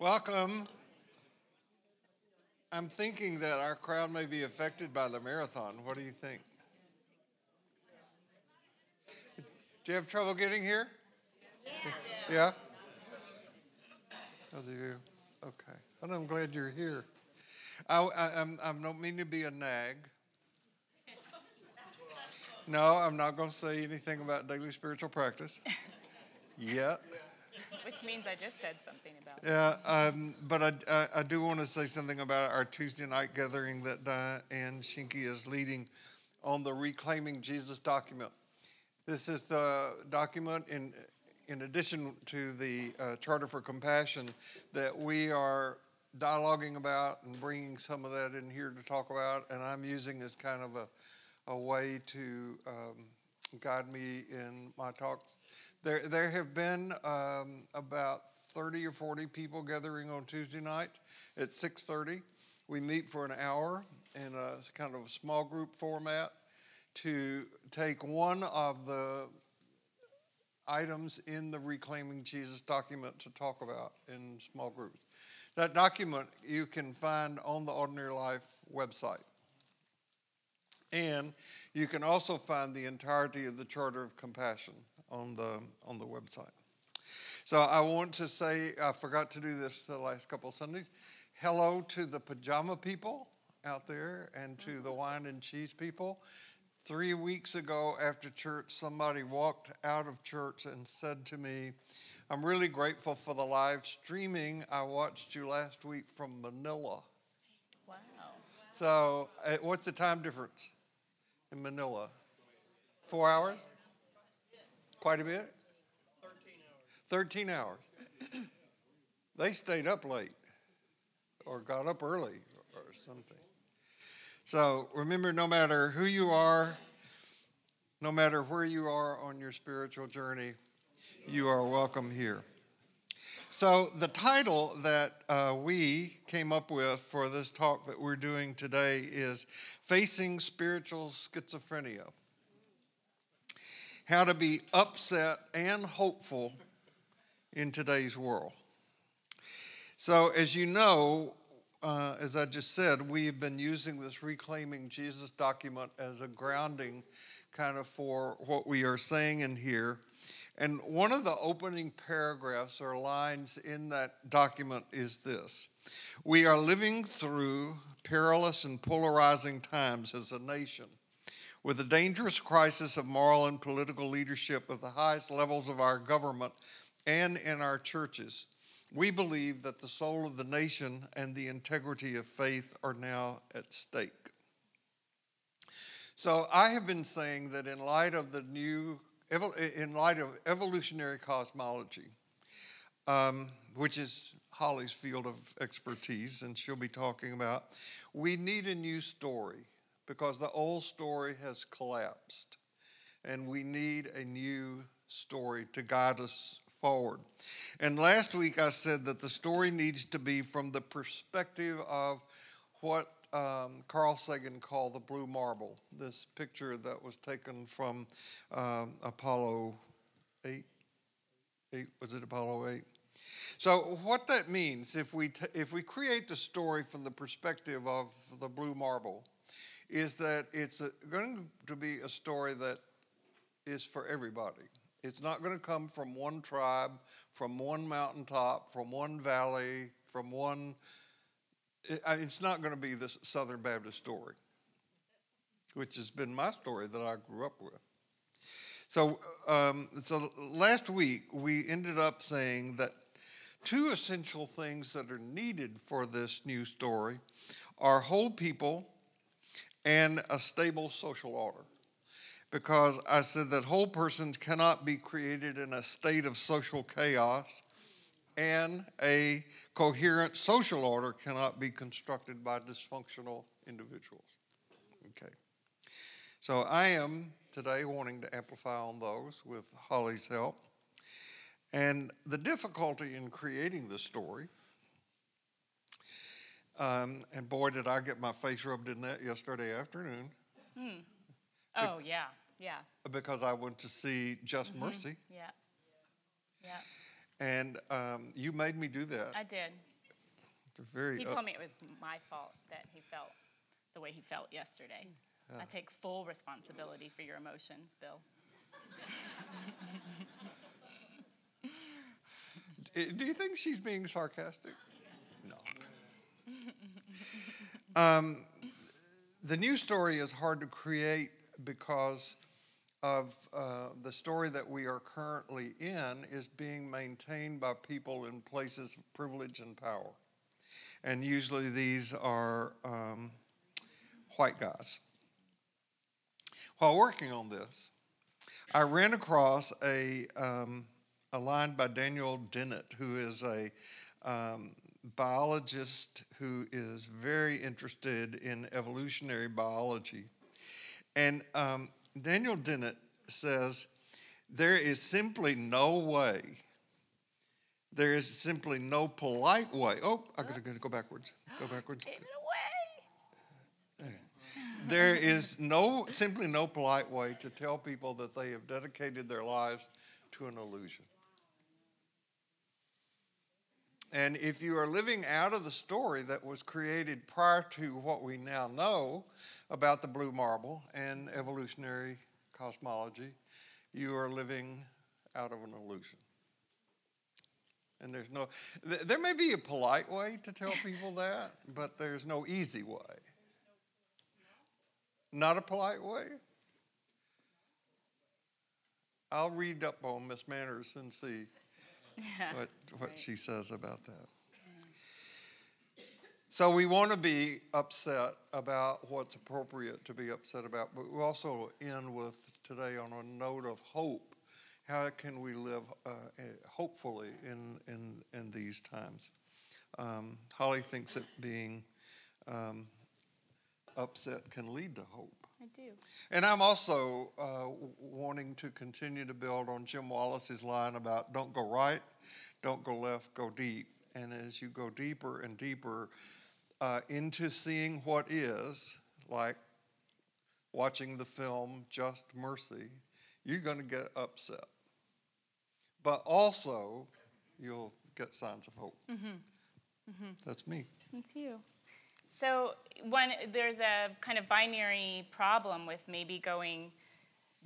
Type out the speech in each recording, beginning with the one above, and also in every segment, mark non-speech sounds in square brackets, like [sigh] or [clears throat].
Welcome. I'm thinking that our crowd may be affected by the marathon. What do you think? Do you have trouble getting here? Yeah. Yeah? Oh, do you? Okay. Well, I'm glad you're here. I, I, I'm, I don't mean to be a nag. No, I'm not going to say anything about daily spiritual practice [laughs] yet. Which means I just said something about. Yeah, um, but I, I, do want to say something about our Tuesday night gathering that Diane Shinky is leading on the Reclaiming Jesus document. This is the document in in addition to the uh, Charter for Compassion that we are dialoguing about and bringing some of that in here to talk about, and I'm using as kind of a, a way to um, guide me in my talks. There, there have been um, about 30 or 40 people gathering on Tuesday night at 6:30. We meet for an hour in a kind of small group format to take one of the items in the Reclaiming Jesus document to talk about in small groups. That document you can find on the Ordinary Life website. And you can also find the entirety of the Charter of Compassion on the, on the website. So I want to say, I forgot to do this the last couple of Sundays. Hello to the pajama people out there and to the wine and cheese people. Three weeks ago after church, somebody walked out of church and said to me, I'm really grateful for the live streaming. I watched you last week from Manila. Wow. So, uh, what's the time difference in Manila? Four hours? Quite a bit? 13 hours. 13 [clears throat] hours. they stayed up late or got up early or something. So remember, no matter who you are, no matter where you are on your spiritual journey, you are welcome here. So, the title that uh, we came up with for this talk that we're doing today is Facing Spiritual Schizophrenia How to Be Upset and Hopeful in Today's World. So, as you know, uh, as I just said, we've been using this Reclaiming Jesus document as a grounding kind of for what we are saying in here. And one of the opening paragraphs or lines in that document is this We are living through perilous and polarizing times as a nation, with a dangerous crisis of moral and political leadership at the highest levels of our government and in our churches we believe that the soul of the nation and the integrity of faith are now at stake. So I have been saying that in light of the new, in light of evolutionary cosmology, um, which is Holly's field of expertise, and she'll be talking about, we need a new story because the old story has collapsed, and we need a new story to guide us forward. And last week I said that the story needs to be from the perspective of what um, Carl Sagan called the blue marble, this picture that was taken from um, Apollo 8. 8. Was it Apollo 8? So, what that means, if we, t- if we create the story from the perspective of the blue marble, is that it's a, going to be a story that is for everybody. It's not going to come from one tribe, from one mountaintop, from one valley, from one. It's not going to be this Southern Baptist story, which has been my story that I grew up with. So, um, so last week we ended up saying that two essential things that are needed for this new story are whole people and a stable social order because I said that whole persons cannot be created in a state of social chaos, and a coherent social order cannot be constructed by dysfunctional individuals. Okay. So I am today wanting to amplify on those with Holly's help. And the difficulty in creating the story, um, and boy, did I get my face rubbed in that yesterday afternoon. Hmm. Oh, yeah. Yeah. Because I went to see Just mm-hmm. Mercy. Yeah. Yeah. And um, you made me do that. I did. It's a very He told me it was my fault that he felt the way he felt yesterday. I take full responsibility for your emotions, Bill. Uh, [laughs] Do you think she's being sarcastic? No. [laughs] um, the news story is hard to create because of uh, the story that we are currently in is being maintained by people in places of privilege and power. And usually these are um, white guys. While working on this, I ran across a, um, a line by Daniel Dennett, who is a um, biologist who is very interested in evolutionary biology. And um, Daniel Dennett says, There is simply no way, there is simply no polite way. Oh, I gotta, go backwards. Go [gasps] backwards. Gave it away. There is no, simply no polite way to tell people that they have dedicated their lives to an illusion. And if you are living out of the story that was created prior to what we now know about the blue marble and evolutionary cosmology, you are living out of an illusion. And there's no, th- there may be a polite way to tell [laughs] people that, but there's no easy way. Not a polite way? I'll read up on Miss Manners and see Yeah. what, what Right. she says about that. So we want to be upset about what's appropriate to be upset about, but we also end with today on a note of hope. How can we live uh, eh, hopefully in, in, in these times? Um, Holly thinks that being um, upset can lead to hope. I do. And I'm also uh, wanting to continue to build on Jim Wallis's line about don't go right, don't go left, go deep. And as you go deeper and deeper uh, into seeing what is, like watching the film Just Mercy, you're going to get upset. But also, you'll get signs of hope. That's me. It's you. So one, there's a kind of binary problem with maybe going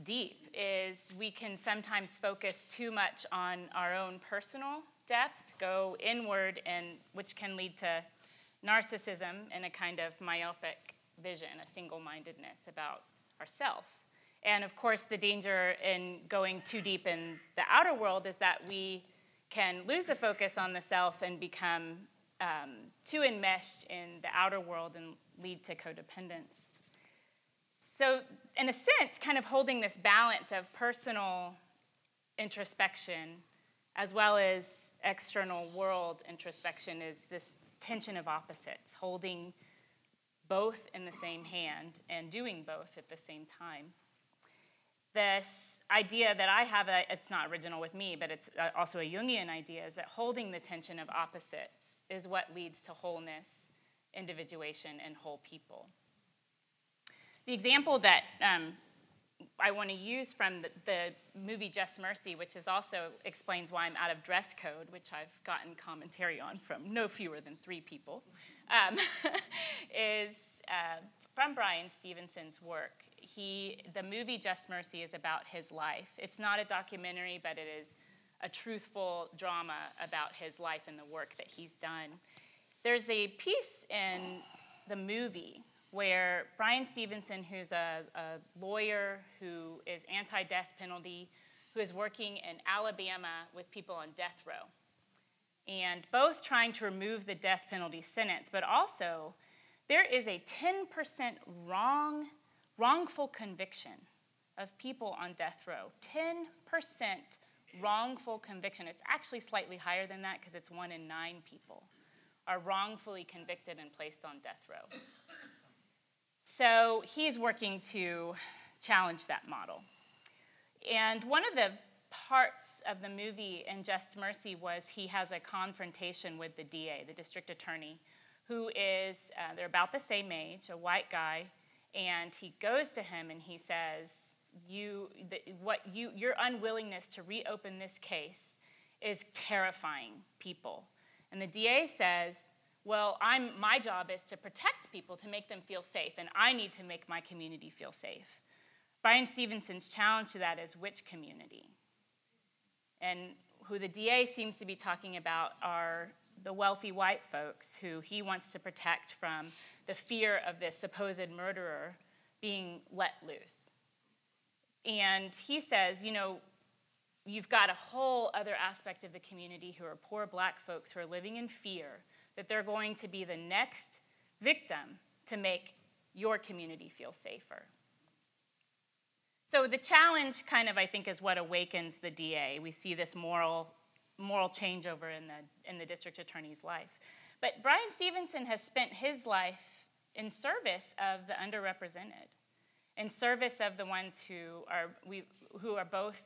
deep is we can sometimes focus too much on our own personal depth, go inward, and which can lead to narcissism and a kind of myopic vision, a single-mindedness about ourself. And of course, the danger in going too deep in the outer world is that we can lose the focus on the self and become um, too enmeshed in the outer world and lead to codependence. So, in a sense, kind of holding this balance of personal introspection as well as external world introspection is this tension of opposites, holding both in the same hand and doing both at the same time. This idea that I have, uh, it's not original with me, but it's uh, also a Jungian idea, is that holding the tension of opposites is what leads to wholeness, individuation, and whole people. The example that um, I want to use from the, the movie Just Mercy, which is also explains why I'm out of dress code, which I've gotten commentary on from no fewer than three people, um, [laughs] is uh, from Bryan Stevenson's work. He, the movie Just Mercy is about his life. It's not a documentary, but it is a truthful drama about his life and the work that he's done. There's a piece in the movie where Bryan Stevenson, who's a, a lawyer who is anti death penalty, who is working in Alabama with people on death row, and both trying to remove the death penalty sentence, but also there is a 10% wrong, wrongful conviction of people on death row. 10% wrongful conviction. It's actually slightly higher than that because it's one in nine people are wrongfully convicted and placed on death row. So he's working to challenge that model. And one of the parts of the movie in Just Mercy was he has a confrontation with the DA, the district attorney, who is, uh, they're about the same age, a white guy, and he goes to him and he says, you, the, what you, your unwillingness to reopen this case is terrifying people. And the DA says, well, I'm, my job is to protect people, to make them feel safe, and I need to make my community feel safe. Bryan Stevenson's challenge to that is which community? And who the DA seems to be talking about are the wealthy white folks who he wants to protect from the fear of this supposed murderer being let loose. And he says, you know, you've got a whole other aspect of the community who are poor black folks who are living in fear that they're going to be the next victim to make your community feel safer. So the challenge kind of I think is what awakens the DA. We see this moral moral changeover in the in the district attorney's life. But Bryan Stevenson has spent his life in service of the underrepresented, in service of the ones who are we who are both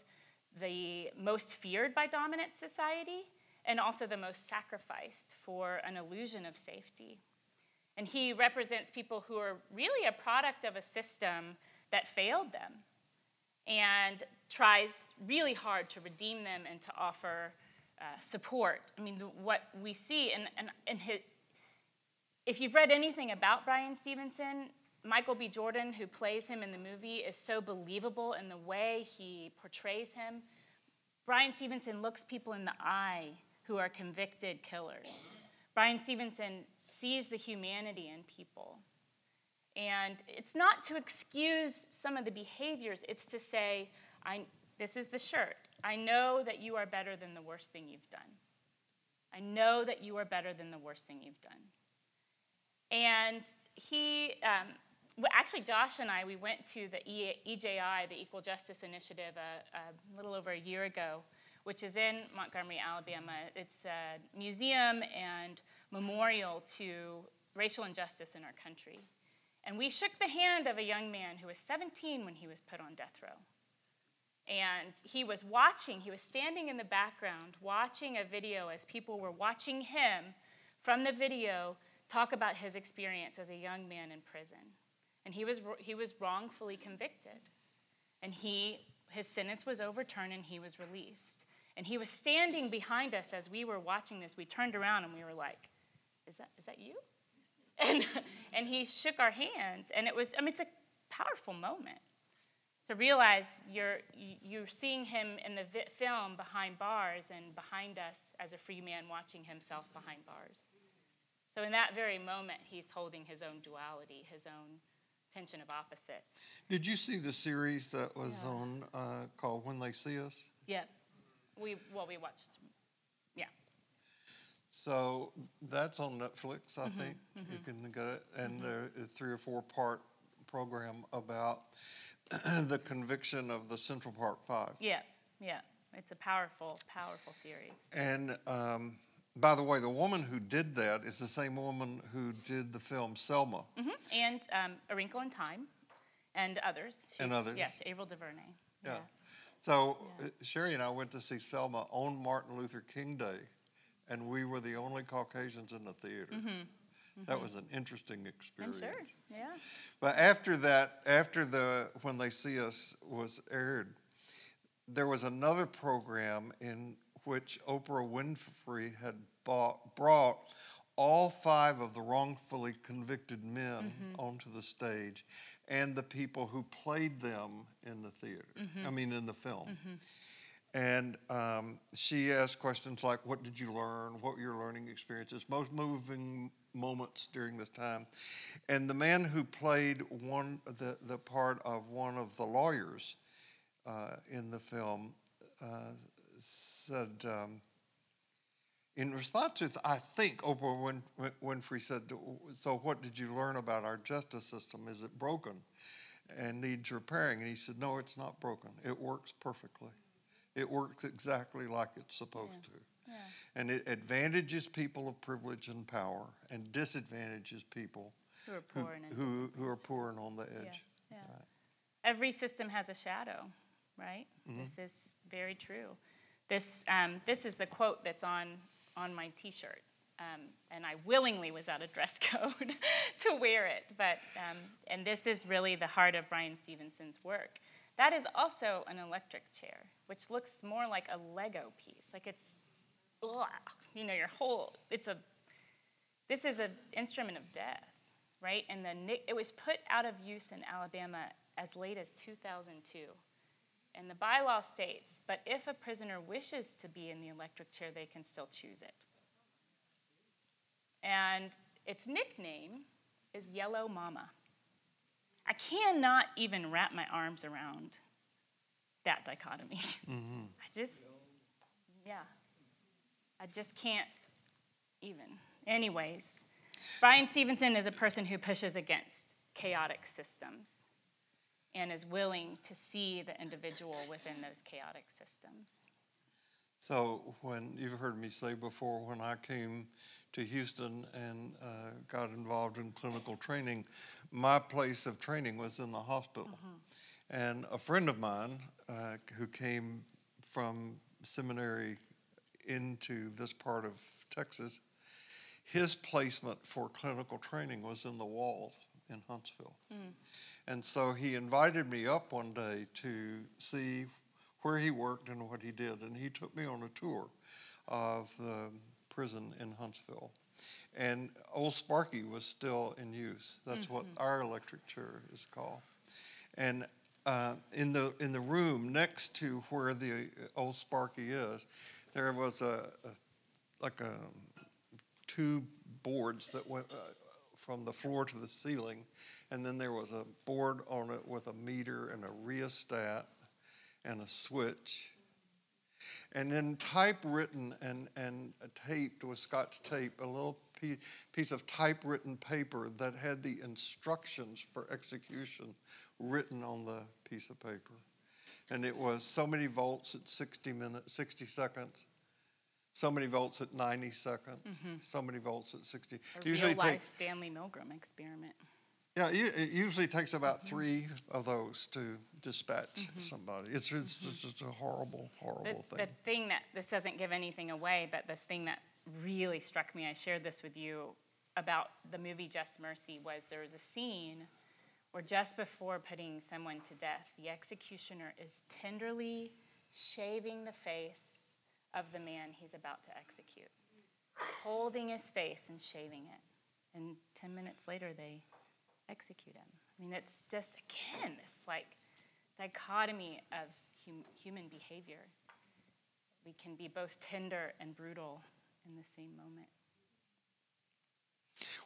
the most feared by dominant society and also the most sacrificed for an illusion of safety. And he represents people who are really a product of a system that failed them and tries really hard to redeem them and to offer uh, support. I mean, what we see, and, and, and his, if you've read anything about Bryan Stevenson, Michael B. Jordan, who plays him in the movie, is so believable in the way he portrays him. Bryan Stevenson looks people in the eye who are convicted killers. Bryan Stevenson sees the humanity in people. And it's not to excuse some of the behaviors, it's to say, I, this is the shirt. I know that you are better than the worst thing you've done. I know that you are better than the worst thing you've done. And he, um, well, actually, Josh and I, we went to the EJI, the Equal Justice Initiative, a, a little over a year ago, which is in Montgomery, Alabama. It's a museum and memorial to racial injustice in our country. And we shook the hand of a young man who was 17 when he was put on death row. And he was watching, he was standing in the background watching a video as people were watching him from the video talk about his experience as a young man in prison. And he was, he was wrongfully convicted. And he, his sentence was overturned and he was released. And he was standing behind us as we were watching this. We turned around and we were like, Is that, is that you? [laughs] And, and he shook our hand. And it was, I mean, it's a powerful moment to realize you're, you're seeing him in the vi- film behind bars and behind us as a free man watching himself behind bars. So, in that very moment, he's holding his own duality, his own tension of opposites. Did you see the series that was yeah. on uh, called When They See Us? Yeah. We well, we watched. Yeah. So that's on Netflix, I mm-hmm, think. Mm-hmm. You can get it, and mm-hmm. a three or four part program about [clears throat] the conviction of the Central Park Five. Yeah, yeah. It's a powerful, powerful series. And um, by the way, the woman who did that is the same woman who did the film Selma. Mm-hmm. And um, A Wrinkle in Time, and others. She's, and others. Yes, Avril DuVernay. yeah. yeah. So yeah. Uh, Sherry and I went to see Selma on Martin Luther King Day, and we were the only Caucasians in the theater. Mm-hmm. Mm-hmm. That was an interesting experience. I'm sure, yeah. But after that, after the When They See Us was aired, there was another program in which Oprah Winfrey had bought, brought all five of the wrongfully convicted men mm-hmm. onto the stage and the people who played them in the theater, mm-hmm. I mean, in the film. Mm-hmm. And um, she asked questions like, What did you learn? What were your learning experiences? Most moving moments during this time. And the man who played one, the, the part of one of the lawyers uh, in the film uh, said, um, in response to, I think Oprah Win- Winfrey said, So, what did you learn about our justice system? Is it broken and needs repairing? And he said, No, it's not broken. It works perfectly. It works exactly like it's supposed yeah. to. Yeah. And it advantages people of privilege and power and disadvantages people who are poor, who, who, who, are poor and on the edge. Yeah. yeah. Right. Every system has a shadow, right? Mm-hmm. This is very true. This, um, this is the quote that's on on my T-shirt. Um, and I willingly was out of dress [laughs] code [laughs] to wear it. But um, and this is really the heart of Bryan Stevenson's work. That is also an electric chair, which looks more like a Lego piece. Like it's, ugh, you know, your whole. It's a. this is an instrument of death, right? And the it was put out of use in Alabama as late as 2002. And the bylaw states, but if a prisoner wishes to be in the electric chair, they can still choose it. And its nickname is Yellow Mama. I cannot even wrap my arms around that dichotomy. Mm-hmm. [laughs] I just, yeah, I just can't even. Anyways, Bryan Stevenson is a person who pushes against chaotic systems and is willing to see the individual within those chaotic systems. So, when you've heard me say before, when I came to Houston and uh, got involved in clinical training, my place of training was in the hospital. And a friend of mine uh, who came from seminary into this part of Texas, his placement for clinical training was in the walls in Huntsville. Hmm. And so he invited me up one day to see where he worked and what he did. And he took me on a tour of the prison in Huntsville. And old Sparky was still in use. That's what mm-hmm. our electric chair is called. And uh, in the in the room next to where the uh, old Sparky is, there was a, a like a two boards that went uh, from the floor to the ceiling, and then there was a board on it with a meter and a rheostat and a switch. And then typewritten and, and taped with scotch tape, a little piece of typewritten paper that had the instructions for execution written on the piece of paper. And it was so many volts at 60 minutes, 60 seconds, so many volts at 90 seconds, mm-hmm. so many volts at 60. A Usually real life takes Stanley Milgram experiment. yeah, it usually takes about mm-hmm. three of those to dispatch mm-hmm. somebody. It's, it's, it's just a horrible, horrible the thing. The thing that this doesn't give anything away, but this thing that really struck me, I shared this with you about the movie Just Mercy, was there was a scene where just before putting someone to death, the executioner is tenderly shaving the face of the man he's about to execute, holding his face and shaving it. And 10 minutes later, they execute him. I mean, it's just, again, this like dichotomy of hum- human behavior. We can be both tender and brutal in the same moment.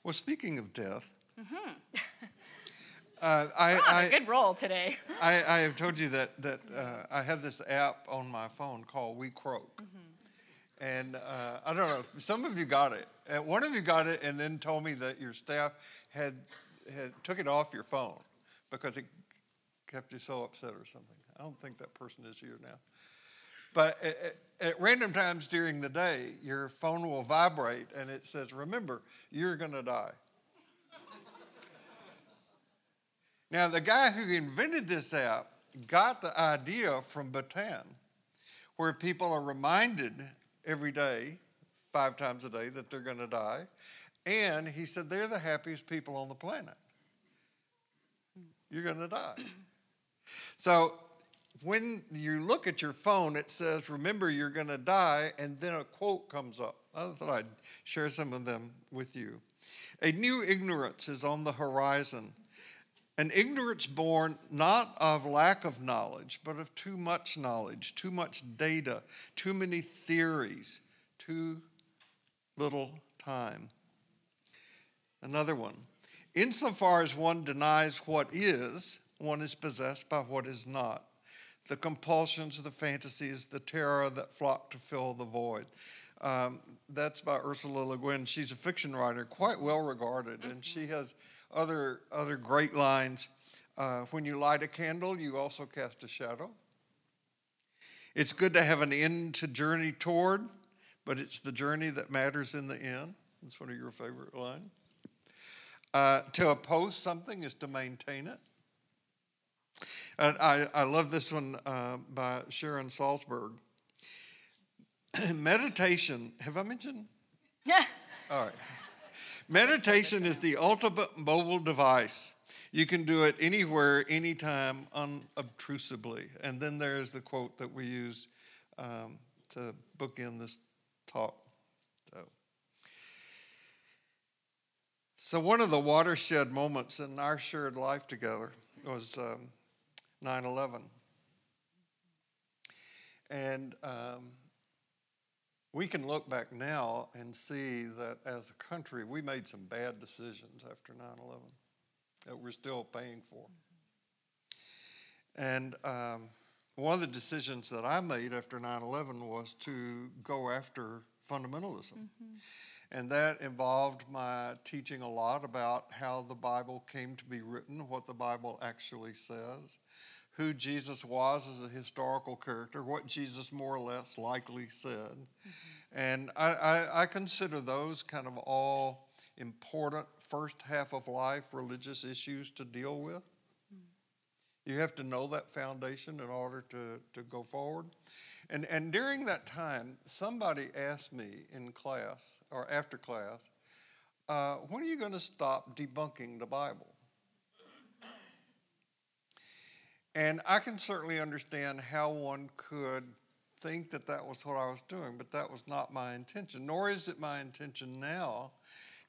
Well, speaking of death, mm-hmm. [laughs] uh, I, I, a good roll today. [laughs] I, I have told you that, that uh, I have this app on my phone called WeCroak. And uh, I don't know, some of you got it. Uh, one of you got it and then told me that your staff had, had took it off your phone because it kept you so upset or something. I don't think that person is here now. But at, at- at random times during the day, your phone will vibrate and it says, Remember, you're going to die. Now, the guy who invented this app got the idea from Bhutan, where people are reminded every day, five times a day, that they're going to die. And he said they're the happiest people on the planet. You're going to die. [clears throat] So when you look at your phone, it says, Remember, you're going to die, and then a quote comes up. I thought I'd share some of them with you. A new ignorance is on the horizon. An ignorance born not of lack of knowledge, but of too much knowledge, too much data, too many theories, too little time. Another one. Insofar as one denies what is, one is possessed by what is not. The compulsions, the fantasies, the terror that flock to fill the void. Um, that's by Ursula Le Guin. She's a fiction writer, quite well regarded, and she has other other great lines. Uh, when you light a candle, you also cast a shadow. It's good to have an end to journey toward, but it's the journey that matters in the end. That's one of your favorite lines. Uh, to oppose something is to maintain it. And I, I love this one uh, by Sharon Salzberg. [clears throat] Meditation, have I mentioned? Yeah. All right. Meditation is the ultimate mobile device. You can do it anywhere, anytime, unobtrusively. And then there's the quote that we use um, to bookend this talk. So, So, one of the watershed moments in our shared life together was um, 9 11. And um, we can look back now and see that as a country, we made some bad decisions after 9 11 that we're still paying for. And um, one of the decisions that I made after 9 11 was to go after fundamentalism. Mm-hmm. And that involved my teaching a lot about how the Bible came to be written, what the Bible actually says, who Jesus was as a historical character, what Jesus more or less likely said. Mm-hmm. And I, I, I consider those kind of all important first half of life religious issues to deal with. You have to know that foundation in order to, to go forward. And, and during that time, somebody asked me in class or after class, uh, when are you going to stop debunking the Bible? And I can certainly understand how one could think that that was what I was doing, but that was not my intention, nor is it my intention now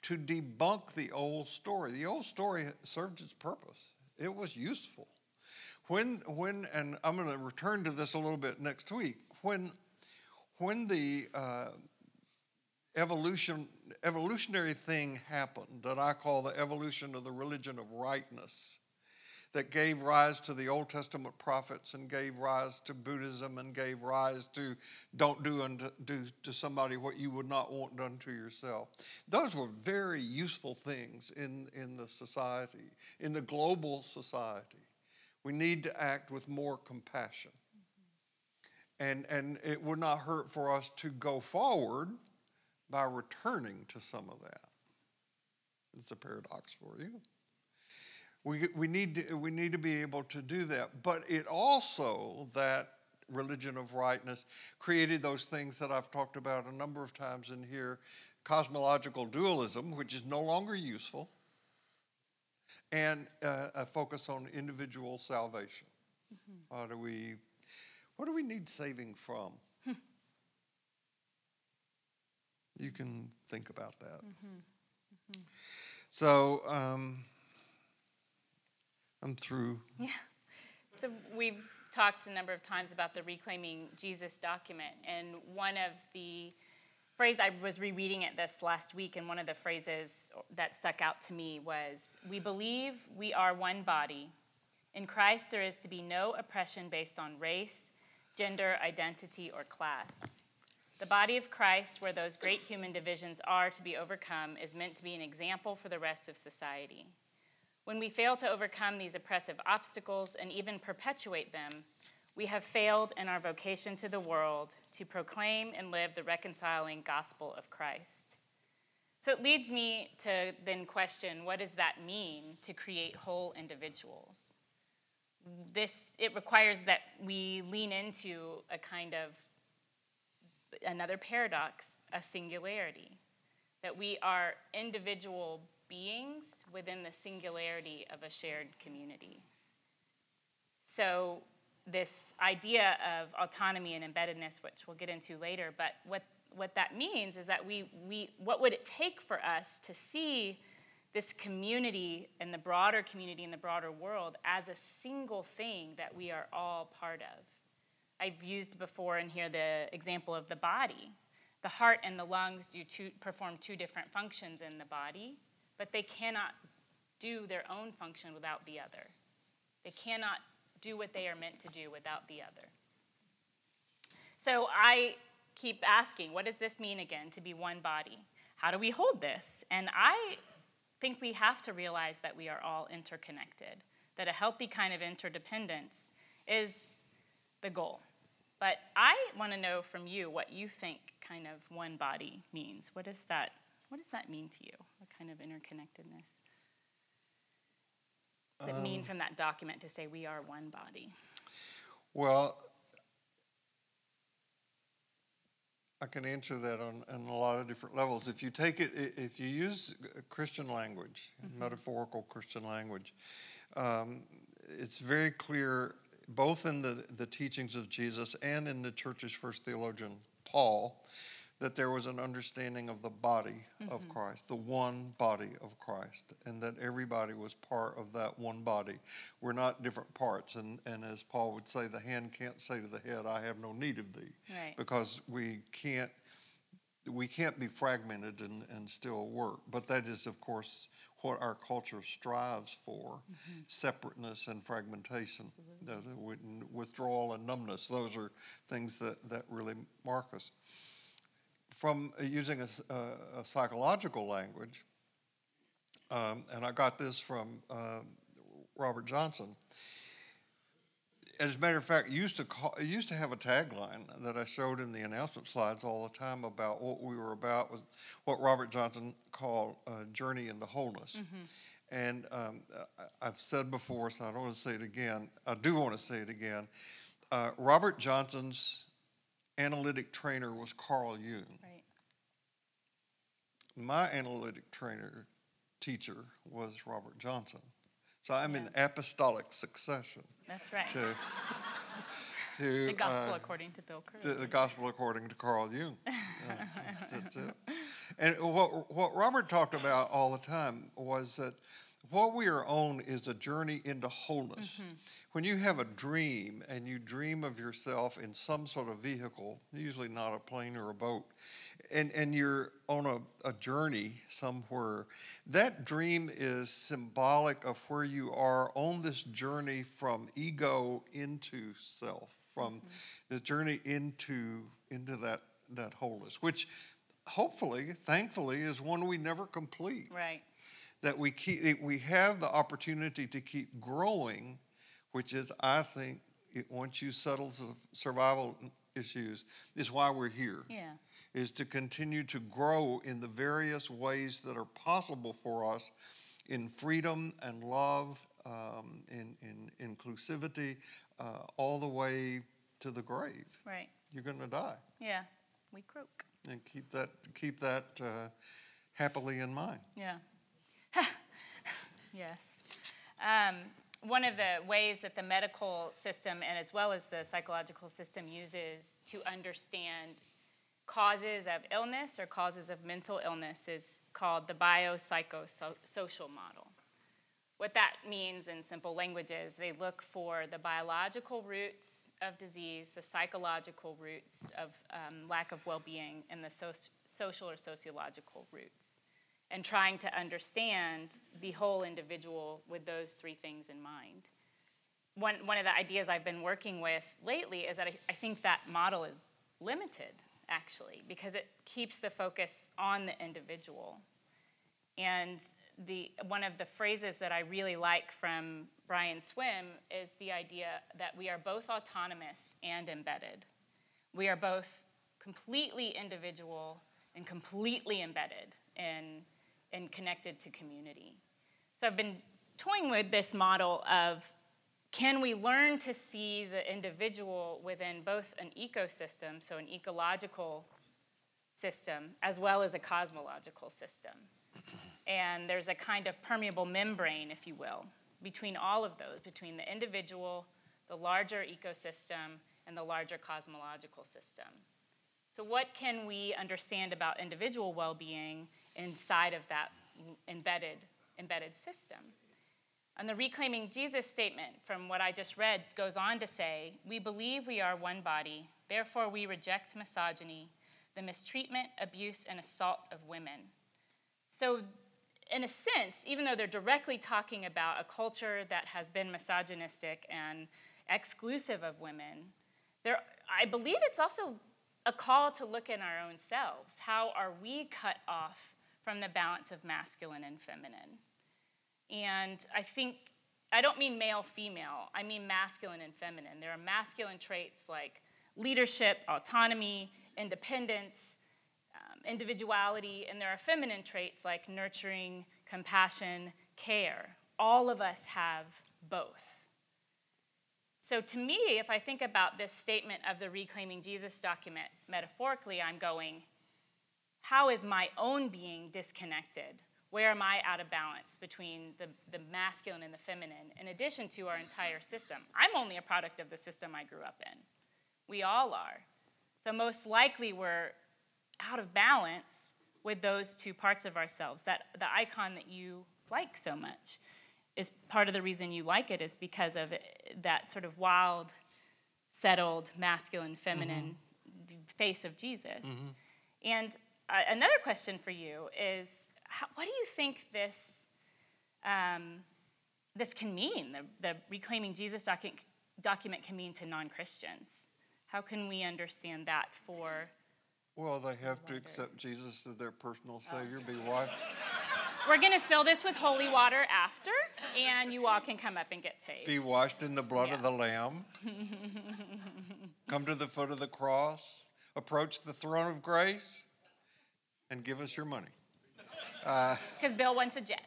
to debunk the old story. The old story served its purpose, it was useful. When, when, and I'm going to return to this a little bit next week. When, when the uh, evolution, evolutionary thing happened that I call the evolution of the religion of rightness, that gave rise to the Old Testament prophets and gave rise to Buddhism and gave rise to don't do unto do to somebody what you would not want done to yourself. Those were very useful things in, in the society, in the global society. We need to act with more compassion. And, and it would not hurt for us to go forward by returning to some of that. It's a paradox for you. We, we, need to, we need to be able to do that. But it also, that religion of rightness, created those things that I've talked about a number of times in here cosmological dualism, which is no longer useful and uh, a focus on individual salvation. Mm-hmm. How do we, what do we need saving from? [laughs] you can think about that. Mm-hmm. Mm-hmm. So um, I'm through. Yeah. So we've talked a number of times about the Reclaiming Jesus document, and one of the phrase I was rereading it this last week, and one of the phrases that stuck out to me was We believe we are one body. In Christ, there is to be no oppression based on race, gender, identity, or class. The body of Christ, where those great human divisions are to be overcome, is meant to be an example for the rest of society. When we fail to overcome these oppressive obstacles and even perpetuate them, we have failed in our vocation to the world to proclaim and live the reconciling gospel of Christ. So it leads me to then question what does that mean to create whole individuals? This it requires that we lean into a kind of another paradox, a singularity. That we are individual beings within the singularity of a shared community. So this idea of autonomy and embeddedness, which we'll get into later. But what, what that means is that we, we, what would it take for us to see this community and the broader community and the broader world as a single thing that we are all part of? I've used before in here the example of the body. The heart and the lungs do two, perform two different functions in the body, but they cannot do their own function without the other. They cannot do what they are meant to do without the other. So I keep asking, what does this mean again to be one body? How do we hold this? And I think we have to realize that we are all interconnected, that a healthy kind of interdependence is the goal. But I want to know from you what you think kind of one body means. What does that what does that mean to you? Kind of interconnectedness? does it um, mean from that document to say we are one body? Well, I can answer that on, on a lot of different levels. If you take it, if you use Christian language, mm-hmm. metaphorical Christian language, um, it's very clear both in the, the teachings of Jesus and in the church's first theologian, Paul, that there was an understanding of the body of mm-hmm. Christ, the one body of Christ, and that everybody was part of that one body. We're not different parts. And, and as Paul would say, the hand can't say to the head, I have no need of thee. Right. Because we can't we can't be fragmented and, and still work. But that is, of course, what our culture strives for mm-hmm. separateness and fragmentation, the uh, withdrawal and numbness. Those are things that, that really mark us. From uh, using a psychological language, um, and I got this from um Robert Johnson as a matter of fact, used to call, used to have a tagline that I showed in the announcement slides all the time about what we were about was what Robert Johnson called uh, journey into wholeness. And um, I've said before, so I don't want to say it again. I do want to say it again. Uh, Robert Johnson's analytic trainer was Carl Jung. My analytic trainer teacher was Robert Johnson. So I'm in apostolic succession That's right. to [laughs] to the gospel uh, according to Bill the, the gospel according to Carl Jung. [laughs] Yeah. And what what Robert talked about all the time was that what we are on is a journey into wholeness. When you have a dream and you dream of yourself in some sort of vehicle, usually not a plane or a boat, and, and you're on a, a journey somewhere, that dream is symbolic of where you are on this journey from ego into self, from mm-hmm. the journey into into that that wholeness, which hopefully, thankfully, is one we never complete. Right. that we keep we have the opportunity to keep growing, which is I think it, once you settle the survival issues is why we're here. Yeah. Is to continue to grow in the various ways that are possible for us in freedom and love, um, in, in inclusivity, uh, all the way to the grave. Right. You're going to die, Yeah. We croak. and keep that keep that uh, happily in mind. Yeah. [laughs] yes. Um, one of the ways that the medical system and as well as the psychological system uses to understand causes of illness or causes of mental illness is called the biopsychosocial model. What that means in simple language is they look for the biological roots of disease, the psychological roots of um, lack of well being, and the soc- social or sociological roots, and trying to understand the whole individual with those three things in mind. One, one of the ideas I've been working with lately is that I, I think that model is limited, actually, because it keeps the focus on the individual. And the, one of the phrases that I really like from Brian Swimme is the idea that we are both autonomous and embedded. We are both completely individual and completely embedded and, and connected to community. So I've been toying with this model of can we learn to see the individual within both an ecosystem, so an ecological system, as well as a cosmological system? And there's a kind of permeable membrane, if you will, between all of those, between the individual, the larger ecosystem, and the larger cosmological system. So, what can we understand about individual well being inside of that embedded, embedded system? And the Reclaiming Jesus statement from what I just read goes on to say We believe we are one body, therefore, we reject misogyny, the mistreatment, abuse, and assault of women. So, in a sense, even though they're directly talking about a culture that has been misogynistic and exclusive of women, there, I believe it's also a call to look in our own selves. How are we cut off from the balance of masculine and feminine? And I think, I don't mean male female, I mean masculine and feminine. There are masculine traits like leadership, autonomy, independence, um, individuality, and there are feminine traits like nurturing, compassion, care. All of us have both. So, to me, if I think about this statement of the Reclaiming Jesus document metaphorically, I'm going, how is my own being disconnected? Where am I out of balance between the, the masculine and the feminine, in addition to our entire system? I'm only a product of the system I grew up in. We all are. So, most likely, we're out of balance with those two parts of ourselves. That the icon that you like so much is part of the reason you like it is because of that sort of wild, settled, masculine, feminine mm-hmm. face of Jesus. Mm-hmm. And uh, another question for you is, how, what do you think this um, this can mean? The, the reclaiming Jesus docu- document can mean to non Christians. How can we understand that for? Well, they have to accept Jesus as their personal Savior, be washed. We're going to fill this with holy water after, and you all can come up and get saved. Be washed in the blood yeah. of the Lamb. [laughs] come to the foot of the cross, approach the throne of grace, and give us your money. Because uh, Bill wants a jet.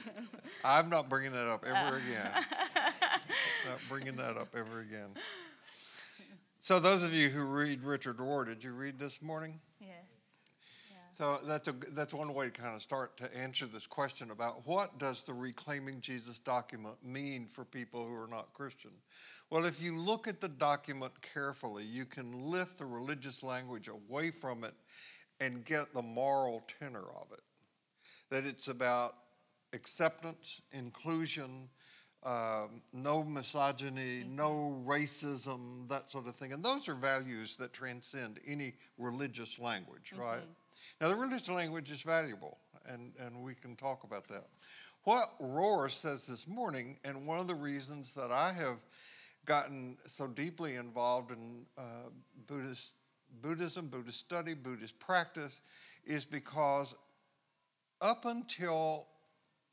[laughs] I'm not bringing that up ever uh. again. [laughs] not bringing that up ever again. So, those of you who read Richard Rohr, did you read this morning? Yes. Yeah. So that's a that's one way to kind of start to answer this question about what does the Reclaiming Jesus document mean for people who are not Christian. Well, if you look at the document carefully, you can lift the religious language away from it and get the moral tenor of it. That it's about acceptance, inclusion, um, no misogyny, mm-hmm. no racism, that sort of thing. And those are values that transcend any religious language, mm-hmm. right? Now, the religious language is valuable, and, and we can talk about that. What Rohr says this morning, and one of the reasons that I have gotten so deeply involved in uh, Buddhist Buddhism, Buddhist study, Buddhist practice, is because up until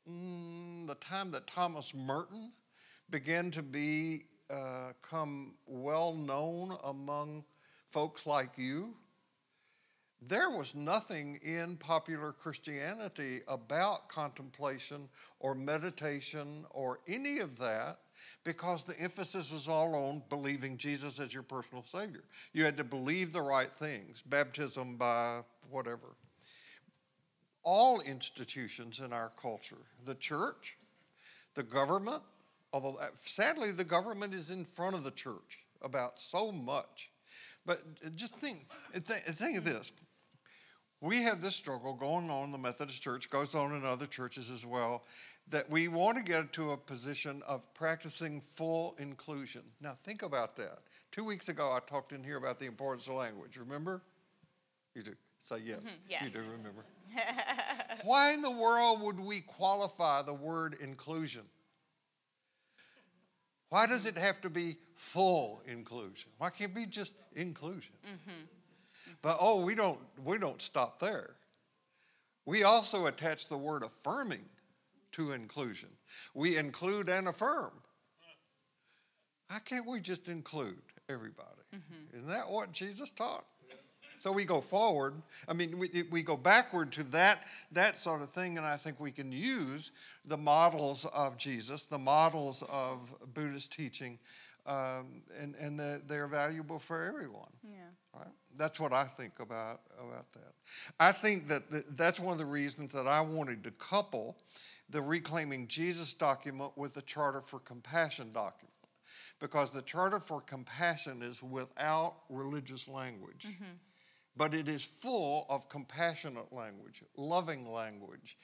mm, the time that Thomas Merton began to be uh, come well known among folks like you, there was nothing in popular Christianity about contemplation or meditation or any of that because the emphasis was all on believing Jesus as your personal Savior. You had to believe the right things, baptism by whatever all institutions in our culture the church, the government, although uh, sadly the government is in front of the church about so much. But just think, think of this. We have this struggle going on in the Methodist Church, goes on in other churches as well, that we want to get to a position of practicing full inclusion. Now, think about that. Two weeks ago, I talked in here about the importance of language. Remember? You do. Say yes. Mm-hmm. yes. You do remember. [laughs] Why in the world would we qualify the word inclusion? Why does it have to be full inclusion? Why can't it be just inclusion? Mm-hmm. But oh, we don't we don't stop there. We also attach the word affirming to inclusion. We include and affirm. Why can't we just include everybody? Mm-hmm. Isn't that what Jesus taught? So we go forward. I mean, we, we go backward to that, that sort of thing, and I think we can use the models of Jesus, the models of Buddhist teaching, um, and, and the, they're valuable for everyone. Yeah. Right? That's what I think about, about that. I think that that's one of the reasons that I wanted to couple the Reclaiming Jesus document with the Charter for Compassion document. Because the Charter for Compassion is without religious language. Mm-hmm but it is full of compassionate language, loving language,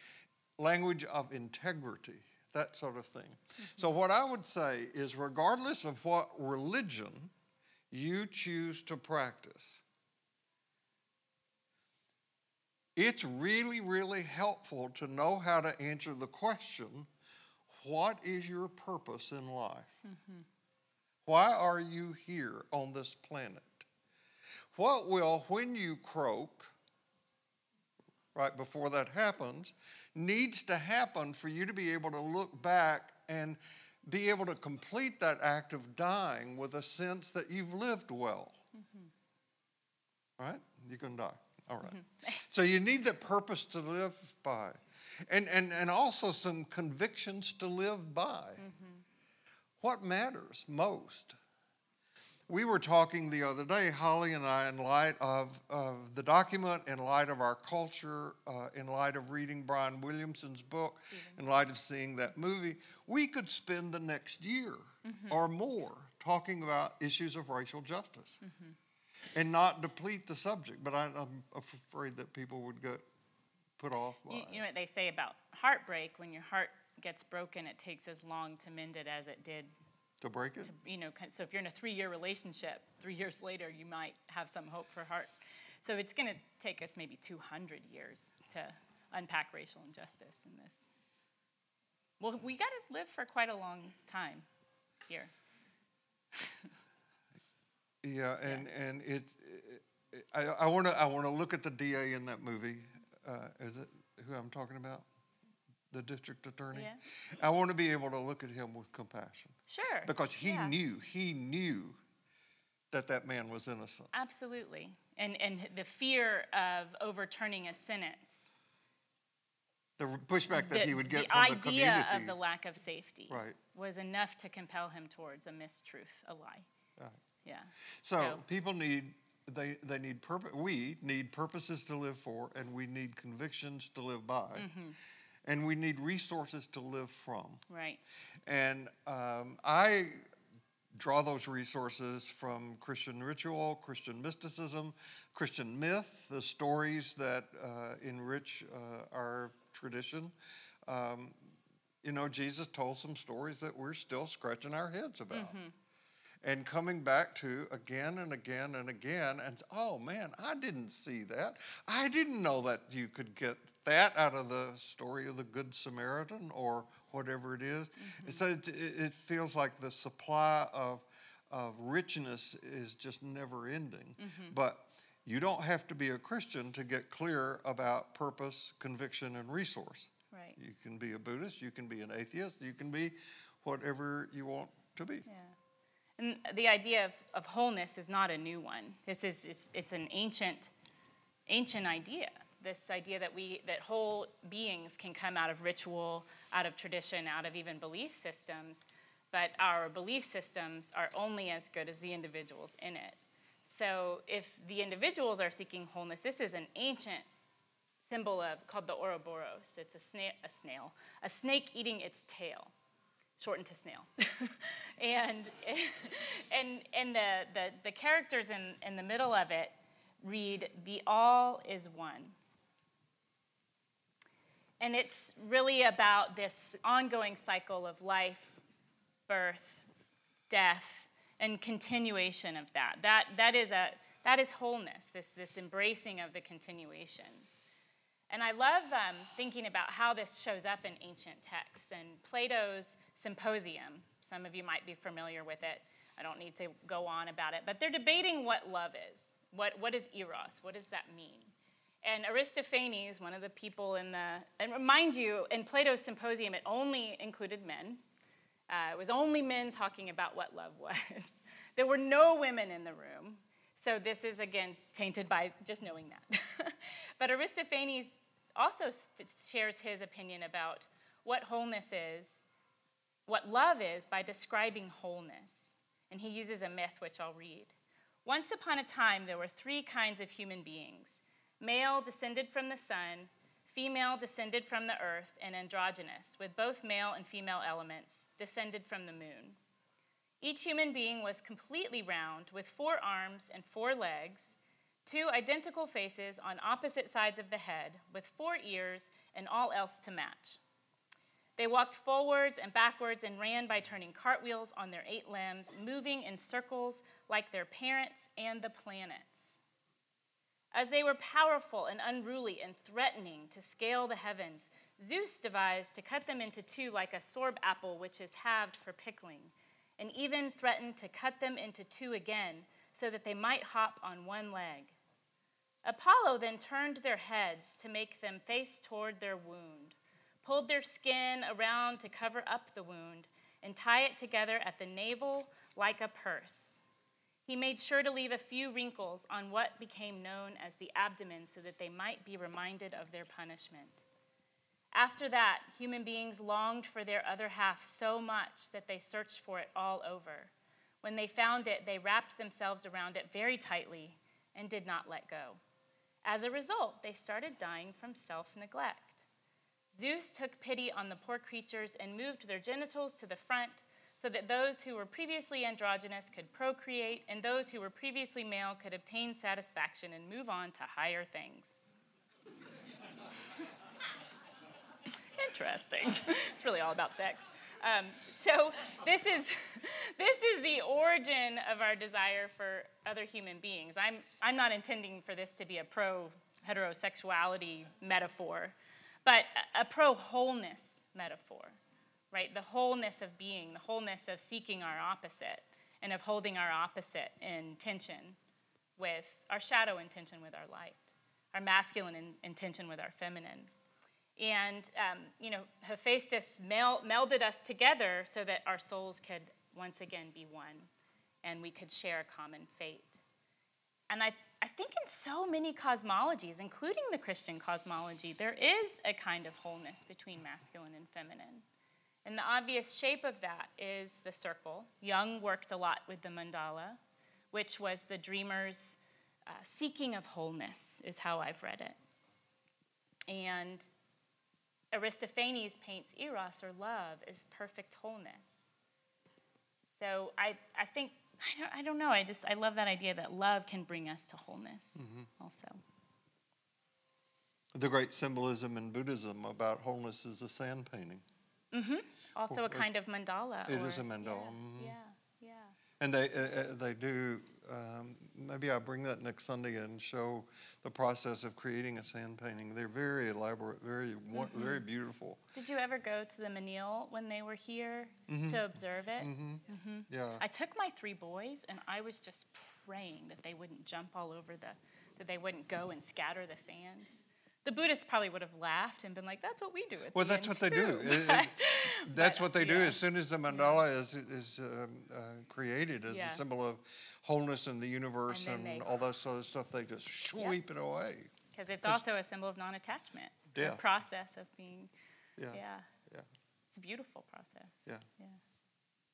language of integrity, that sort of thing. Mm-hmm. So, what I would say is, regardless of what religion you choose to practice, it's really, really helpful to know how to answer the question what is your purpose in life? Mm-hmm. Why are you here on this planet? What will, when you croak, right before that happens, needs to happen for you to be able to look back and be able to complete that act of dying with a sense that you've lived well. Mm-hmm. Right? You're going to die. All right. mm-hmm. [laughs] so you need that purpose to live by. And, and, and also some convictions to live by. Mm-hmm. What matters most? We were talking the other day, Holly and I, in light of, of the document, in light of our culture, uh, in light of reading Brian Williamson's book, in light of seeing that movie, we could spend the next year mm-hmm. or more talking about issues of racial justice. Mm-hmm. and not deplete the subject. But I, I'm afraid that people would get put off by You, it. you know what they say about heartbreak? When your heart gets broken, it takes as long to mend it as it did to break it. to, you know, so if you're in a three-year relationship, three years later, you might have some hope for heart. So it's going to take us maybe 200 years to unpack racial injustice in this. Well, we got to live for quite a long time here. [laughs] Yeah, and and it, it I, I want to I want to look at the DA in that movie. Uh, is it who I'm talking about? The district attorney. Yeah. I want to be able to look at him with compassion Sure. because he yeah, knew he knew that that man was innocent. Absolutely. And, and the fear of overturning a sentence. The pushback that the, he would get the from the idea community. of the lack of safety Right. was enough to compel him towards a mistruth, a lie. Right. Yeah. So, So- people need they they need purpose. We need purposes to live for, and we need convictions to live by, Mm-hmm. And we need resources to live from. Right. And um, I draw those resources from Christian ritual, Christian mysticism, Christian myth, the stories that uh, enrich uh, our tradition. Um, you know, Jesus told some stories that we're still scratching our heads about. And coming back to again and again and again, and oh man, I didn't see that. I didn't know that you could get that out of the story of the Good Samaritan or whatever it is. Mm-hmm. So it, it, it feels like the supply of, of richness is just never ending. Mm-hmm. But you don't have to be a Christian to get clear about purpose, conviction, and resource. Right. You can be a Buddhist, you can be an atheist, you can be whatever you want to be. Yeah. And the idea of, of wholeness is not a new one. This is it's, it's an ancient ancient idea. This idea that we that whole beings can come out of ritual, out of tradition, out of even belief systems, but our belief systems are only as good as the individuals in it. So if the individuals are seeking wholeness, this is an ancient symbol of called the Ouroboros. It's a, sna- a snail, a snake eating its tail shortened to snail. [laughs] and [laughs] and and the, the, the characters in, in the middle of it read, The all is one. And it's really about this ongoing cycle of life, birth, death, and continuation of that. That, that, is, a, that is wholeness, this, this embracing of the continuation. And I love um, thinking about how this shows up in ancient texts. And Plato's Symposium, some of you might be familiar with it. I don't need to go on about it. But they're debating what love is. What, what is eros? What does that mean? And Aristophanes, one of the people in the, and mind you, in Plato's Symposium, it only included men. Uh, it was only men talking about what love was. [laughs] there were no women in the room. So this is, again, tainted by just knowing that. [laughs] but Aristophanes also shares his opinion about what wholeness is, what love is, by describing wholeness. And he uses a myth, which I'll read. Once upon a time, there were three kinds of human beings male descended from the sun, female descended from the earth, and androgynous, with both male and female elements, descended from the moon. Each human being was completely round, with four arms and four legs, two identical faces on opposite sides of the head, with four ears and all else to match. They walked forwards and backwards and ran by turning cartwheels on their eight limbs, moving in circles like their parents and the planets. As they were powerful and unruly and threatening to scale the heavens, Zeus devised to cut them into two like a sorb apple which is halved for pickling, and even threatened to cut them into two again so that they might hop on one leg. Apollo then turned their heads to make them face toward their wound, pulled their skin around to cover up the wound, and tie it together at the navel like a purse. He made sure to leave a few wrinkles on what became known as the abdomen so that they might be reminded of their punishment. After that, human beings longed for their other half so much that they searched for it all over. When they found it, they wrapped themselves around it very tightly and did not let go. As a result, they started dying from self neglect. Zeus took pity on the poor creatures and moved their genitals to the front so that those who were previously androgynous could procreate, and those who were previously male could obtain satisfaction and move on to higher things. [laughs] Interesting. [laughs] it's really all about sex. Um, so this is [laughs] this is the origin of our desire for other human beings. I'm I'm not intending for this to be a pro heterosexuality metaphor, but a, a pro wholeness metaphor, right? The wholeness of being, the wholeness of seeking our opposite, and of holding our opposite in tension with our shadow intention with our light, our masculine in, in with our feminine. And, um, you know, Hephaestus mel- melded us together so that our souls could once again be one and we could share a common fate. And I, I think in so many cosmologies, including the Christian cosmology, there is a kind of wholeness between masculine and feminine. And the obvious shape of that is the circle. Jung worked a lot with the mandala, which was the dreamer's uh, seeking of wholeness, is how I've read it. And Aristophanes paints eros or love as perfect wholeness. So I, I think, I don't, I don't know, I just, I love that idea that love can bring us to wholeness Mm-hmm. also. The great symbolism in Buddhism about wholeness is a sand painting. Hmm Also Well, a kind of mandala. it or, is a mandala, Yeah, mhm. yeah, yeah. And they, uh, uh, they do, um, maybe I'll bring that next Sunday and show the process of creating a sand painting. They're very elaborate, very, won- very beautiful. Did you ever go to the Menil when they were here to observe it? hmm Yeah. I took my three boys and I was just praying that they wouldn't jump all over the, that they wouldn't go and scatter the sands. The Buddhists probably would have laughed and been like, "That's what we do." Well, that's end what they do. too." It- [laughs] it- That's what they do. As soon as the mandala is, is um, uh, created as Yeah. a symbol of wholeness in the universe And and, all that sort of stuff, they just sweep it away. Because it's also a symbol of non-attachment. Yeah. The process of being, Yeah. yeah. Yeah. It's a beautiful process. Yeah. Yeah.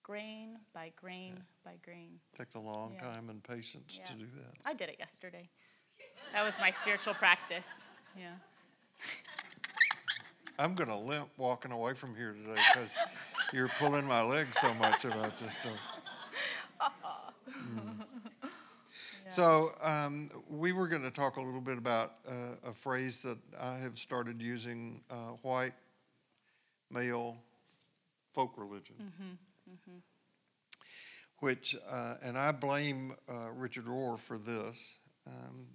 Grain by grain by grain. Takes a long Yeah. time and patience to do that. I did it yesterday. That was my spiritual practice. Yeah. I'm going to limp walking away from here today because you're pulling my leg so much about this stuff. [laughs] Mm. So um, we were going to talk a little bit about uh, a phrase that I have started using: uh, white male folk religion. Which, uh, and I blame uh, Richard Rohr for this um,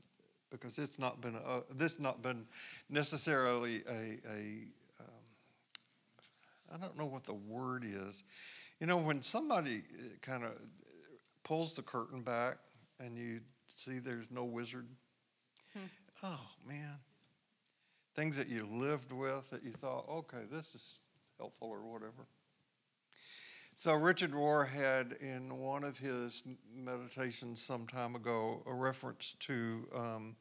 because it's not been a, this not been necessarily a, a um, I don't know what the word is. You know, when somebody uh, kind of pulls the curtain back and you see there's no wizard, hmm. oh man, things that you lived with that you thought, okay, this is helpful or whatever. So Richard Rohr had in one of his meditations some time ago a reference to um,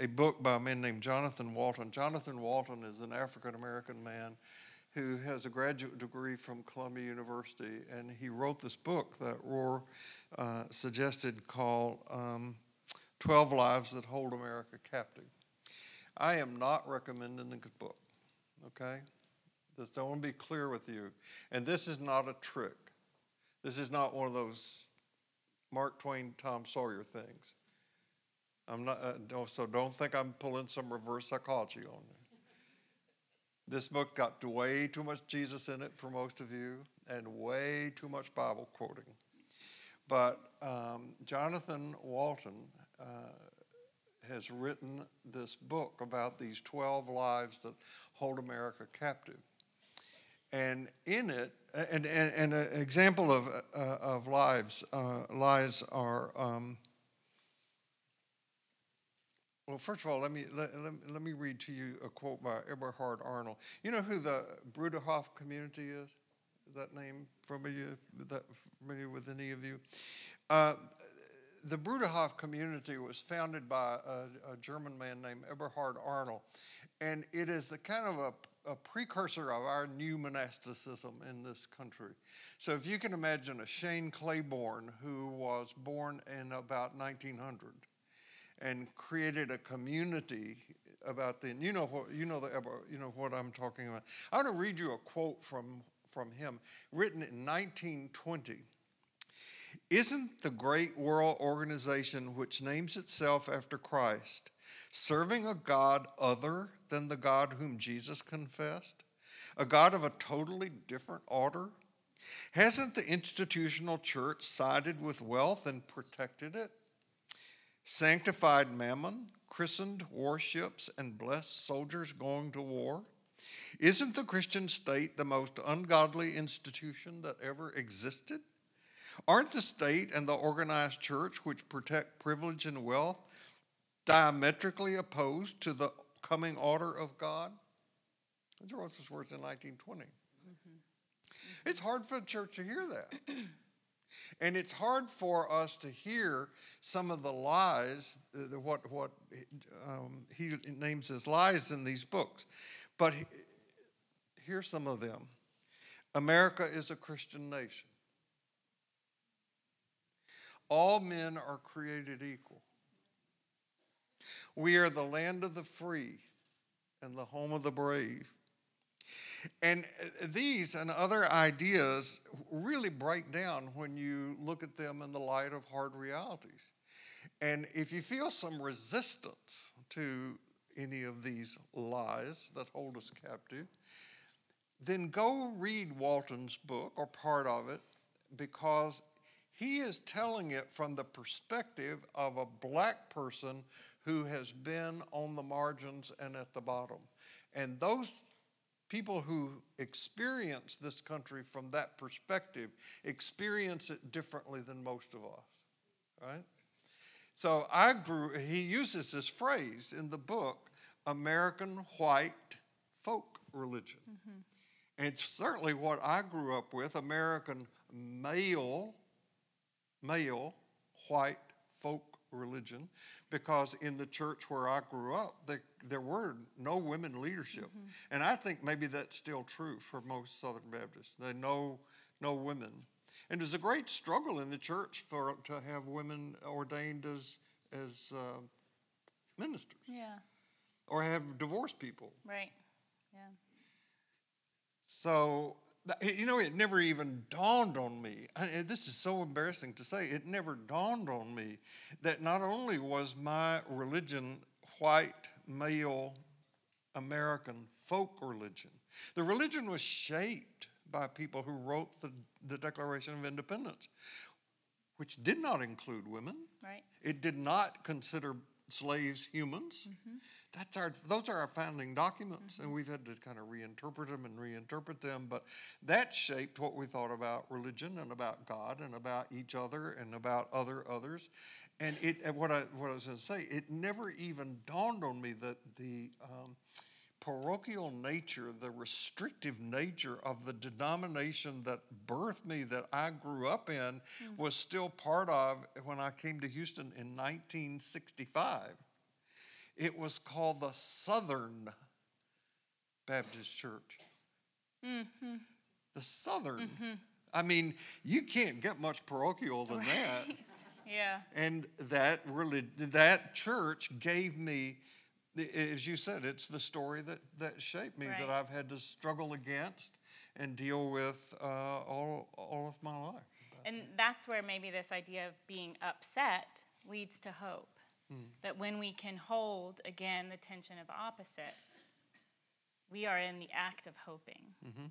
a book by a man named Jonathan Walton. Jonathan Walton is an African American man who has a graduate degree from Columbia University, and he wrote this book that Rohr uh, suggested called um, 12 Lives That Hold America Captive. I am not recommending the book, okay? I want to be clear with you. And this is not a trick. This is not one of those Mark Twain, Tom Sawyer things. I'm not, uh, don't, so don't think I'm pulling some reverse psychology on you. This book got way too much Jesus in it for most of you, and way too much Bible quoting. But um, Jonathan Walton uh, has written this book about these 12 lives that hold America captive. And in it, and, and, and an example of, uh, of lives, uh, lies are, um, well, first of all, let me, let, let, let me read to you a quote by Eberhard Arnold. You know who the Bruderhof community is? Is that name familiar, that familiar with any of you? Uh, the Bruderhof community was founded by a, a, German man named Eberhard Arnold, and it is a kind of a, a, precursor of our new monasticism in this country. So if you can imagine a Shane Claiborne who was born in about 1900 and created a community about the, you know what, you know the, you know what I'm talking about. I want to read you a quote from from him, written in 1920. Isn't the great world organization which names itself after Christ serving a God other than the God whom Jesus confessed? A God of a totally different order? Hasn't the institutional church sided with wealth and protected it? Sanctified mammon, christened warships, and blessed soldiers going to war? Isn't the Christian state the most ungodly institution that ever existed? Aren't the state and the organized church, which protect privilege and wealth, diametrically opposed to the coming order of God? He wrote those words in 1920. Mm-hmm. It's hard for the church to hear that. and it's hard for us to hear some of the lies, uh, what, what um, he names as lies in these books. But he, here's some of them America is a Christian nation. All men are created equal. We are the land of the free and the home of the brave. And uh, these and other ideas really break down when you look at them in the light of hard realities. And if you feel some resistance to any of these lies that hold us captive, then go read Walton's book or part of it because he is telling it from the perspective of a black person who has been on the margins and at the bottom. And those people who experience this country from that perspective experience it differently than most of us, right? So I grew, he uses this phrase in the book, American white folk religion. Mm-hmm. And it's certainly what I grew up with, American male male, white folk religion because in the church where I grew up, they, there were no women leadership. Mm-hmm. And I think maybe that's still true for most Southern Baptists. They know no women. And there's a great struggle in the church for to have women ordained as as uh, ministers. Yeah. Or have divorced people. Right. Yeah. So you know, it never even dawned on me. I, this is so embarrassing to say. It never dawned on me that not only was my religion white, male, American folk religion, the religion was shaped by people who wrote the, the Declaration of Independence, which did not include women. Right. It did not consider slaves humans. Mm-hmm. That's our, those are our founding documents, mm-hmm. and we've had to kind of reinterpret them and reinterpret them. But that shaped what we thought about religion and about God and about each other and about other others. And it, and what I what I was going to say, it never even dawned on me that the um, parochial nature, the restrictive nature of the denomination that birthed me, that I grew up in, mm-hmm. was still part of when I came to Houston in 1965. It was called the Southern Baptist Church. Mm-hmm. The Southern. Mm-hmm. I mean, you can't get much parochial than right. that. [laughs] yeah. And that really, that church gave me, as you said, it's the story that that shaped me right. that I've had to struggle against and deal with uh, all all of my life. And that's where maybe this idea of being upset leads to hope. Mm. That when we can hold, again, the tension of opposites, we are in the act of hoping. Mm-hmm.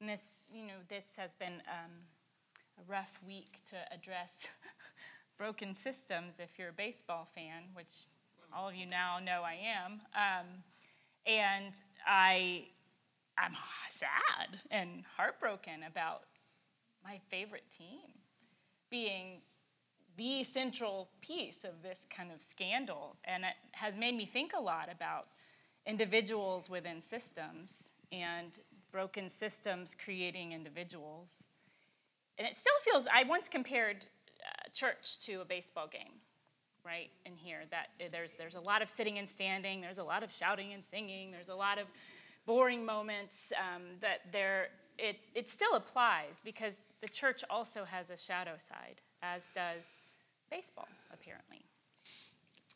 And this, you know, this has been um, a rough week to address [laughs] broken systems if you're a baseball fan, which all of you now know I am. Um, and I, I'm sad and heartbroken about my favorite team being the central piece of this kind of scandal. And it has made me think a lot about individuals within systems and broken systems creating individuals. And it still feels, I once compared uh, church to a baseball game, right? In here, that uh, there's, there's a lot of sitting and standing, there's a lot of shouting and singing, there's a lot of boring moments um, that there, it, it still applies because the church also has a shadow side, as does baseball, apparently.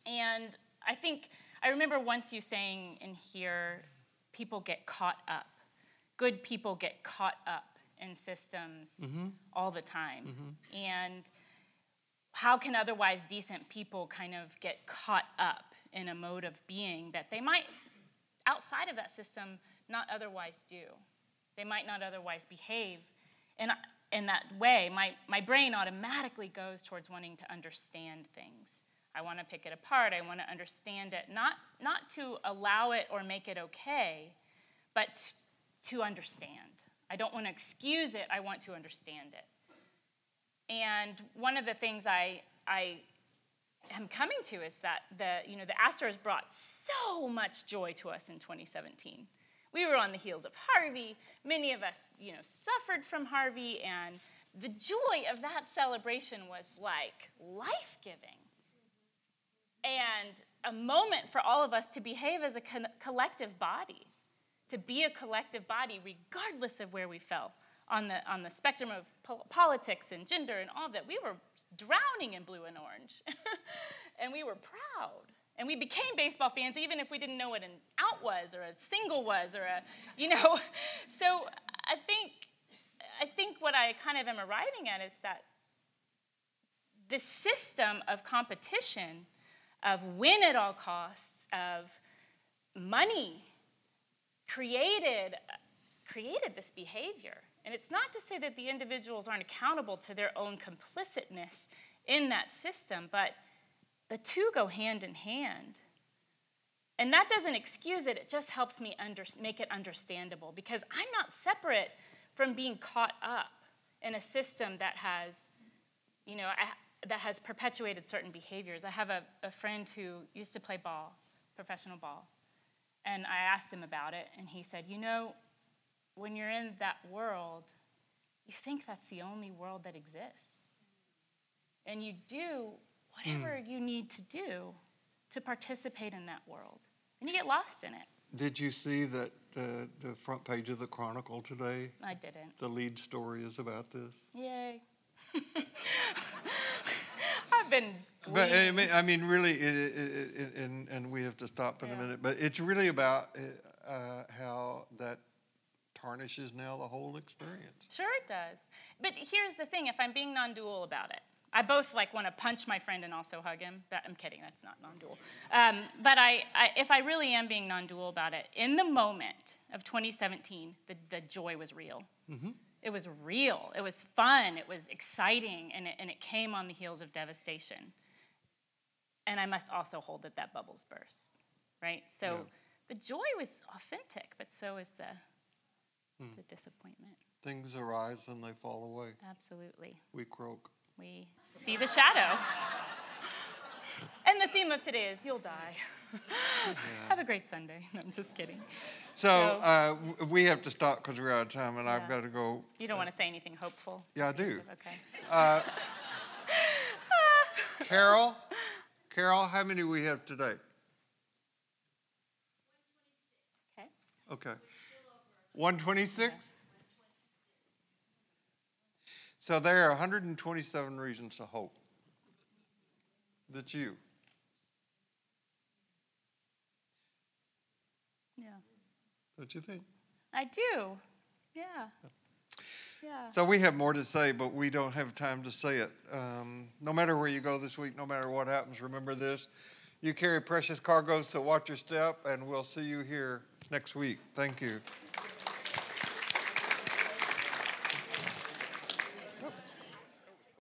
And I think, I remember once you saying in here, people get caught up. good people get caught up in systems all the time. And how can otherwise decent people kind of get caught up in a mode of being that they might, outside of that system, not otherwise do? They might not otherwise behave in, in that way. My, my brain automatically goes towards wanting to understand things. I want to pick it apart. I want to understand it, not, not to allow it or make it okay, but to understand. I don't want to excuse it, I want to understand it. And one of the things I, I am coming to is that the, you know, the Astros brought so much joy to us in 2017. We were on the heels of Harvey. Many of us, you know, suffered from Harvey, and the joy of that celebration was like life-giving. And a moment for all of us to behave as a co- collective body, to be a collective body regardless of where we fell on the, on the spectrum of po- politics and gender and all of that. We were drowning in blue and orange. [laughs] and we were proud. And we became baseball fans even if we didn't know what an out was or a single was or a, you know. [laughs] So I think, I think what I kind of am arriving at is that the system of competition, of win at all costs, of money, created, created this behavior. And it's not to say that the individuals aren't accountable to their own complicitness in that system, but the two go hand in hand. And that doesn't excuse it, it just helps me under, make it understandable because I'm not separate from being caught up in a system that has, you know, I, that has perpetuated certain behaviors. I have a, a friend who used to play ball, professional ball, and I asked him about it, and he said, You know, when you're in that world, you think that's the only world that exists. And you do whatever you need to do to participate in that world. And you get lost in it. Did you see that uh, the front page of the Chronicle today? I didn't. The lead story is about this. Yay. [laughs] I've been. But I mean, I mean, really, it, it, it, and and we have to stop in Yeah. a minute. But it's really about uh, how that tarnishes now the whole experience. Sure, it does. But here's the thing: if I'm being non-dual about it, I both like want to punch my friend and also hug him. That, I'm kidding. That's not non-dual. Um, but I, I, if I really am being non-dual about it, in the moment of 2017, the, the joy was real. It was real. It was fun. It was exciting, and it, and it came on the heels of devastation. And I must also hold that that bubbles burst, right? So Yeah. the joy was authentic, but so is the, the disappointment. Things arise and they fall away. Absolutely. We croak. We see the shadow. and the theme of today is you'll die. Have a great Sunday. No, I'm just kidding. So So- uh, we have to stop because we're out of time, and I've got to go. You don't want to say anything hopeful. Yeah, I do. Okay. Uh, [laughs] Carol, Carol, how many we have today? Okay. Okay. 126? So there are 127 reasons to hope. that you. Yeah. Don't you think? I do. Yeah. Yeah. So we have more to say, but we don't have time to say it. Um, no matter where you go this week, no matter what happens, remember this. You carry precious cargoes, so watch your step, and we'll see you here next week. Thank you.